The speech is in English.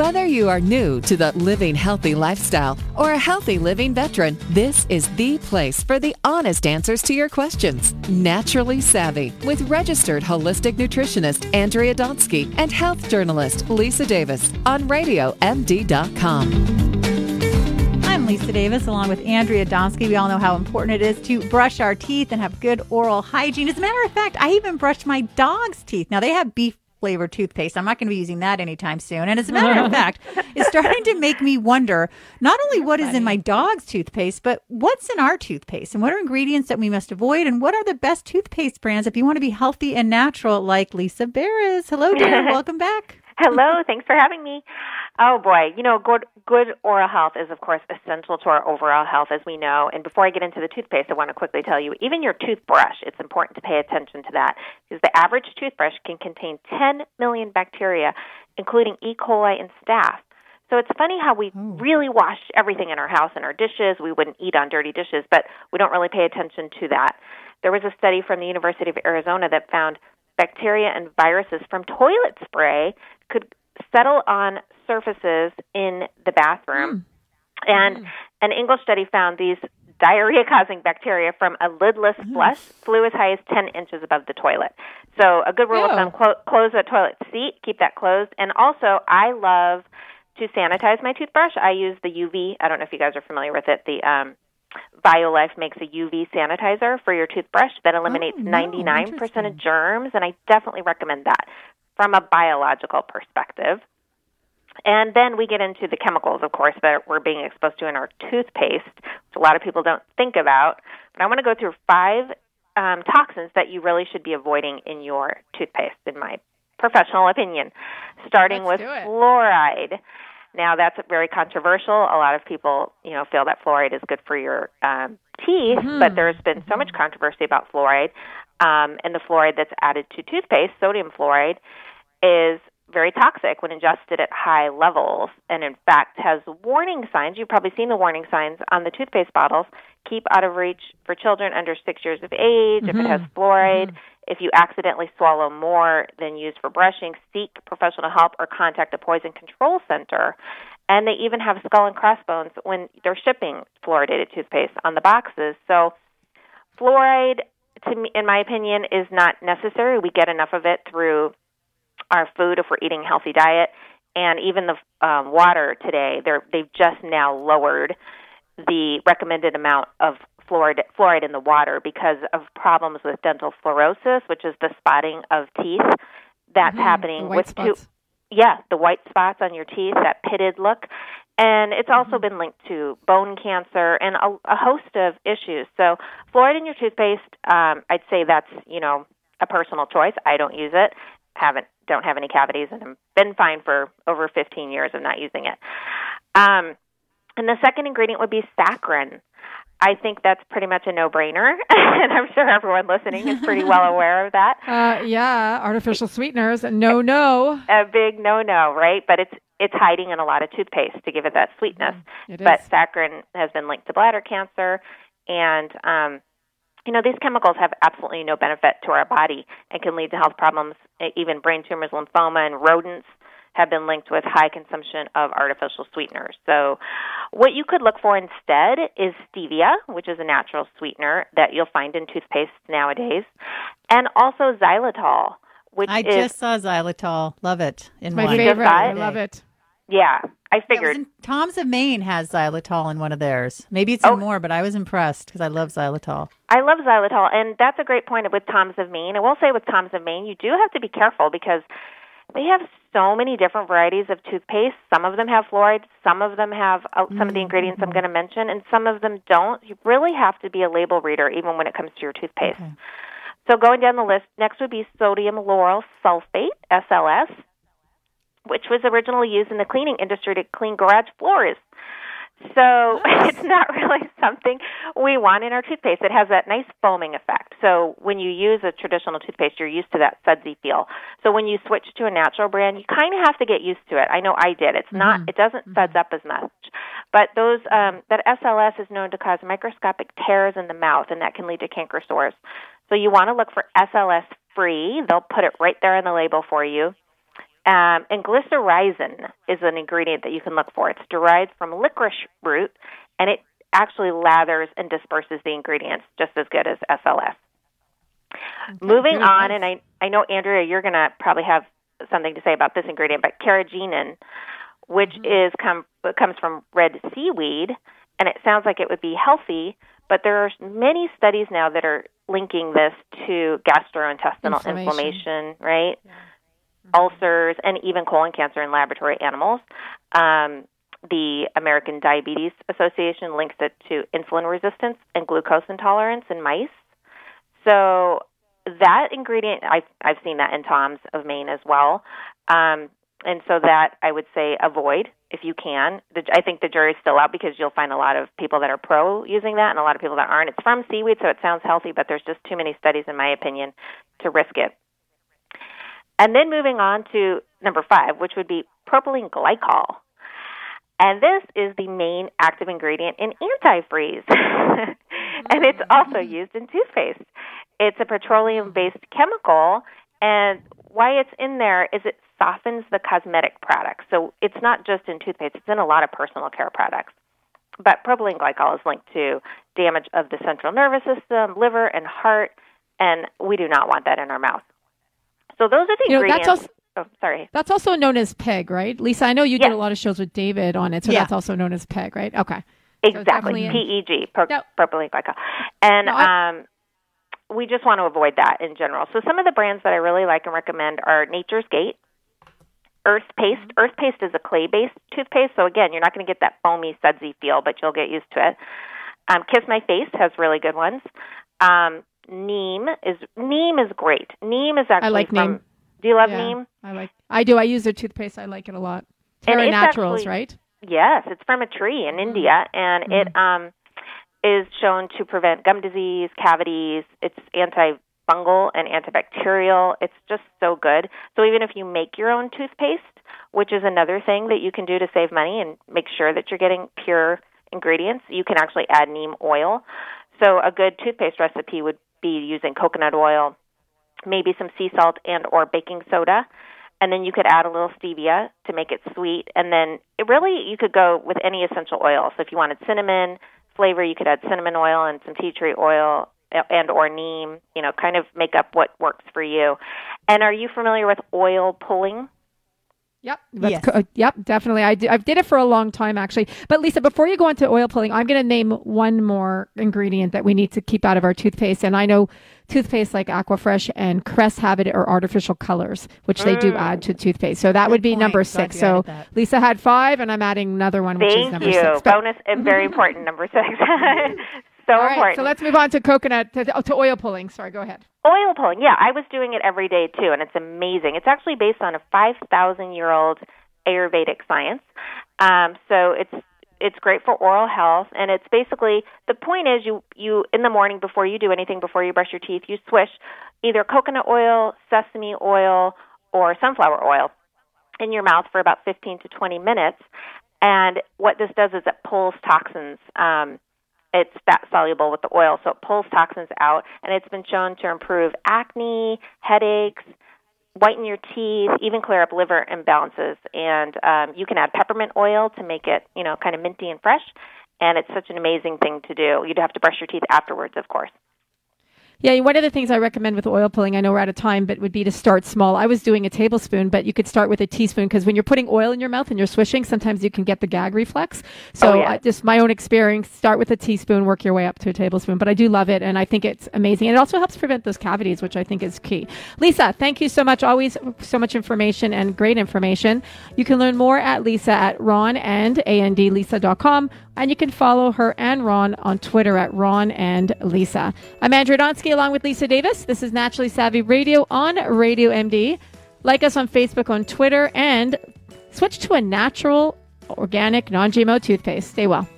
Whether you are new to the living healthy lifestyle or a healthy living veteran, this is the place for the honest answers to your questions. Naturally Savvy with registered holistic nutritionist Andrea Donsky and health journalist Lisa Davis on RadioMD.com. I'm Lisa Davis along with Andrea Donsky. We all know how important it is to brush our teeth and have good oral hygiene. As a matter of fact, I even brushed my dog's teeth. Now, they have beef flavored toothpaste. I'm not going to be using that anytime soon. And as a matter of fact, it's starting to make me wonder not only what is in my dog's toothpaste, but what's in our toothpaste and what are ingredients that we must avoid and what are the best toothpaste brands if you want to be healthy and natural like Lisa Bear is. Hello, dear. Welcome back. Hello, thanks for having me. Oh boy, you know, good good oral health is of course essential to our overall health as we know. And before I get into the toothpaste, I want to quickly tell you, even your toothbrush, it's important to pay attention to that because the average toothbrush can contain 10 million bacteria, including E. coli and staph. So it's funny how we Oh. really wash everything in our house and our dishes. We wouldn't eat on dirty dishes, but we don't really pay attention to that. There was a study from the University of Arizona that found bacteria and viruses from toilet spray could settle on surfaces in the bathroom. And an English study found these diarrhea causing bacteria from a lidless flush flew as high as 10 inches above the toilet. So, a good rule of thumb clo- close the toilet seat, keep that closed. And also, I love to sanitize my toothbrush. I use the UV, I don't know if you guys are familiar with it, the um, BioLife makes a UV sanitizer for your toothbrush that eliminates Oh, no. 99% of germs, and I definitely recommend that from a biological perspective. And then we get into the chemicals, of course, that we're being exposed to in our toothpaste, which a lot of people don't think about. But I want to go through five um, toxins that you really should be avoiding in your toothpaste, in my professional opinion, starting Let's with fluoride. Now that's very controversial. A lot of people, you know, feel that fluoride is good for your um, teeth, but there's been so much controversy about fluoride. Um, and the fluoride that's added to toothpaste, sodium fluoride, is very toxic when ingested at high levels, and in fact has warning signs. You've probably seen the warning signs on the toothpaste bottles. Keep out of reach for children under six years of age. If it has mm-hmm. fluoride, mm-hmm. if you accidentally swallow more than used for brushing, seek professional help or contact a poison control center. And they even have skull and crossbones when they're shipping fluoridated toothpaste on the boxes. So, fluoride, to me, in my opinion, is not necessary. We get enough of it through our food if we're eating a healthy diet, and even the um, water today. They're they've just now lowered the recommended amount of fluoride fluoride in the water because of problems with dental fluorosis, which is the spotting of teeth that's happening Mm-hmm. White with spots. yeah, the white spots on your teeth, that pitted look. And it's also Mm-hmm. been linked to bone cancer and a, a host of issues. So, fluoride in your toothpaste, um, I'd say that's you know a personal choice. I don't use it. Haven't don't have any cavities, and I've been fine for over 15 years of not using it. Um, and the second ingredient would be saccharin. I think that's pretty much a no-brainer, and I'm sure everyone listening is pretty well aware of that. Uh, yeah, artificial sweeteners. No, no. a big no-no, right? But it's it's hiding in a lot of toothpaste to give it that sweetness. It but is. saccharin has been linked to bladder cancer, and um, you know these chemicals have absolutely no benefit to our body and can lead to health problems. Even brain tumors, lymphoma, and rodents have been linked with high consumption of artificial sweeteners. So, what you could look for instead is stevia, which is a natural sweetener that you'll find in toothpaste nowadays, and also xylitol, which I is just saw xylitol. Love it. In My one. favorite. got I it? love it. Yeah. I figured was in- Tom's of Maine has xylitol in one of theirs. Maybe it's Oh. in more, but I was impressed because I love xylitol. I love xylitol, and that's a great point with Tom's of Maine. I will say with Tom's of Maine, you do have to be careful because they have so many different varieties of toothpaste. Some of them have fluoride, some of them have uh, some of the ingredients I'm going to mention, and some of them don't. You really have to be a label reader even when it comes to your toothpaste. Okay. So going down the list, next would be sodium lauryl sulfate, SLS, which was originally used in the cleaning industry to clean garage floors. So it's not really something we want in our toothpaste. It has that nice foaming effect. So when you use a traditional toothpaste, you're used to that sudsy feel. So when you switch to a natural brand, you kind of have to get used to it. I know I did. It's not. It doesn't suds up as much. But those um, that SLS is known to cause microscopic tears in the mouth, and that can lead to canker sores. So you want to look for SLS free. They'll put it right there on the label for you. Um, and glycyrrhizin is an ingredient that you can look for. It's derived from licorice root, and it actually lathers and disperses the ingredients just as good as SLS. Okay, Moving on, and I, I know, Andrea, you're going to probably have something to say about this ingredient, but carrageenan, which mm-hmm. is come, comes from red seaweed, and it sounds like it would be healthy, but there are many studies now that are linking this to gastrointestinal inflammation, inflammation right? Yeah. Ulcers, and even colon cancer in laboratory animals. Um, the American Diabetes Association links it to insulin resistance and glucose intolerance in mice. So that ingredient, I've, I've seen that in Tom's of Maine as well. Um, and so that I would say avoid if you can. The, I think the jury's still out because you'll find a lot of people that are pro using that and a lot of people that aren't. It's from seaweed, so it sounds healthy, but there's just too many studies, in my opinion, to risk it. And then moving on to number five, which would be propylene glycol. And this is the main active ingredient in antifreeze. and it's also mm-hmm. used in toothpaste. It's a petroleum based chemical, and why it's in there is it softens the cosmetic products. So it's not just in toothpaste, it's in a lot of personal care products. But propylene glycol is linked to damage of the central nervous system, liver, and heart, and we do not want that in our mouth. So those are the you ingredients. Know, that's also, oh, sorry. That's also known as PEG, right? Lisa, I know you yes. did a lot of shows with David on it, so yeah. that's also known as PEG, right? Okay. Exactly, so PEG, pro- no. propylene glycol. And no, I- um, we just want to avoid that in general. So some of the brands that I really like and recommend are Nature's Gate, Earth Paste. Mm-hmm. Earth Paste is a clay-based toothpaste, so again, you're not going to get that foamy, sudsy feel, but you'll get used to it. Um, Kiss My Face has really good ones. Um, Neem is Neem is great. Neem is actually I like from, Neem. Do you love yeah, Neem? I like. I do. I use their toothpaste. I like it a lot. Terra Naturals, actually, right? Yes, it's from a tree in mm-hmm. India, and mm-hmm. it um is shown to prevent gum disease, cavities. It's antifungal and antibacterial. It's just so good. So even if you make your own toothpaste, which is another thing that you can do to save money and make sure that you're getting pure ingredients, you can actually add neem oil. So a good toothpaste recipe would be using coconut oil, maybe some sea salt and or baking soda and then you could add a little stevia to make it sweet and then it really you could go with any essential oil so if you wanted cinnamon flavor, you could add cinnamon oil and some tea tree oil and or neem, you know, kind of make up what works for you. And are you familiar with oil pulling? Yep. Yes. Co- yep, definitely. I, do, I did it for a long time, actually. But Lisa, before you go into oil pulling, I'm going to name one more ingredient that we need to keep out of our toothpaste. And I know toothpaste like Aquafresh and Crest have it or artificial colors, which they do mm. add to toothpaste. So that Good would be point. number six. So Lisa had five, and I'm adding another one, which Thank is number you. six. But- Bonus and very important, number six. so All right, important. So let's move on to coconut to, to oil pulling. Sorry, go ahead. Oil pulling, yeah, I was doing it every day too, and it's amazing. It's actually based on a 5,000 year old Ayurvedic science. Um, so it's it's great for oral health and it's basically the point is you you in the morning before you do anything before you brush your teeth you swish either coconut oil sesame oil or sunflower oil in your mouth for about 15 to 20 minutes and what this does is it pulls toxins um, it's fat soluble with the oil so it pulls toxins out and it's been shown to improve acne headaches whiten your teeth, even clear up liver imbalances. And um, you can add peppermint oil to make it, you know, kind of minty and fresh. And it's such an amazing thing to do. You'd have to brush your teeth afterwards, of course. Yeah, one of the things I recommend with oil pulling, I know we're out of time, but would be to start small. I was doing a tablespoon, but you could start with a teaspoon because when you're putting oil in your mouth and you're swishing, sometimes you can get the gag reflex. So, oh, yeah. just my own experience, start with a teaspoon, work your way up to a tablespoon. But I do love it, and I think it's amazing. And it also helps prevent those cavities, which I think is key. Lisa, thank you so much. Always so much information and great information. You can learn more at Lisa at Ron and andlisa.com and you can follow her and Ron on Twitter at Ron and Lisa. I'm Andrea Donsky along with Lisa Davis. This is Naturally Savvy Radio on Radio MD. Like us on Facebook, on Twitter, and switch to a natural, organic, non GMO toothpaste. Stay well.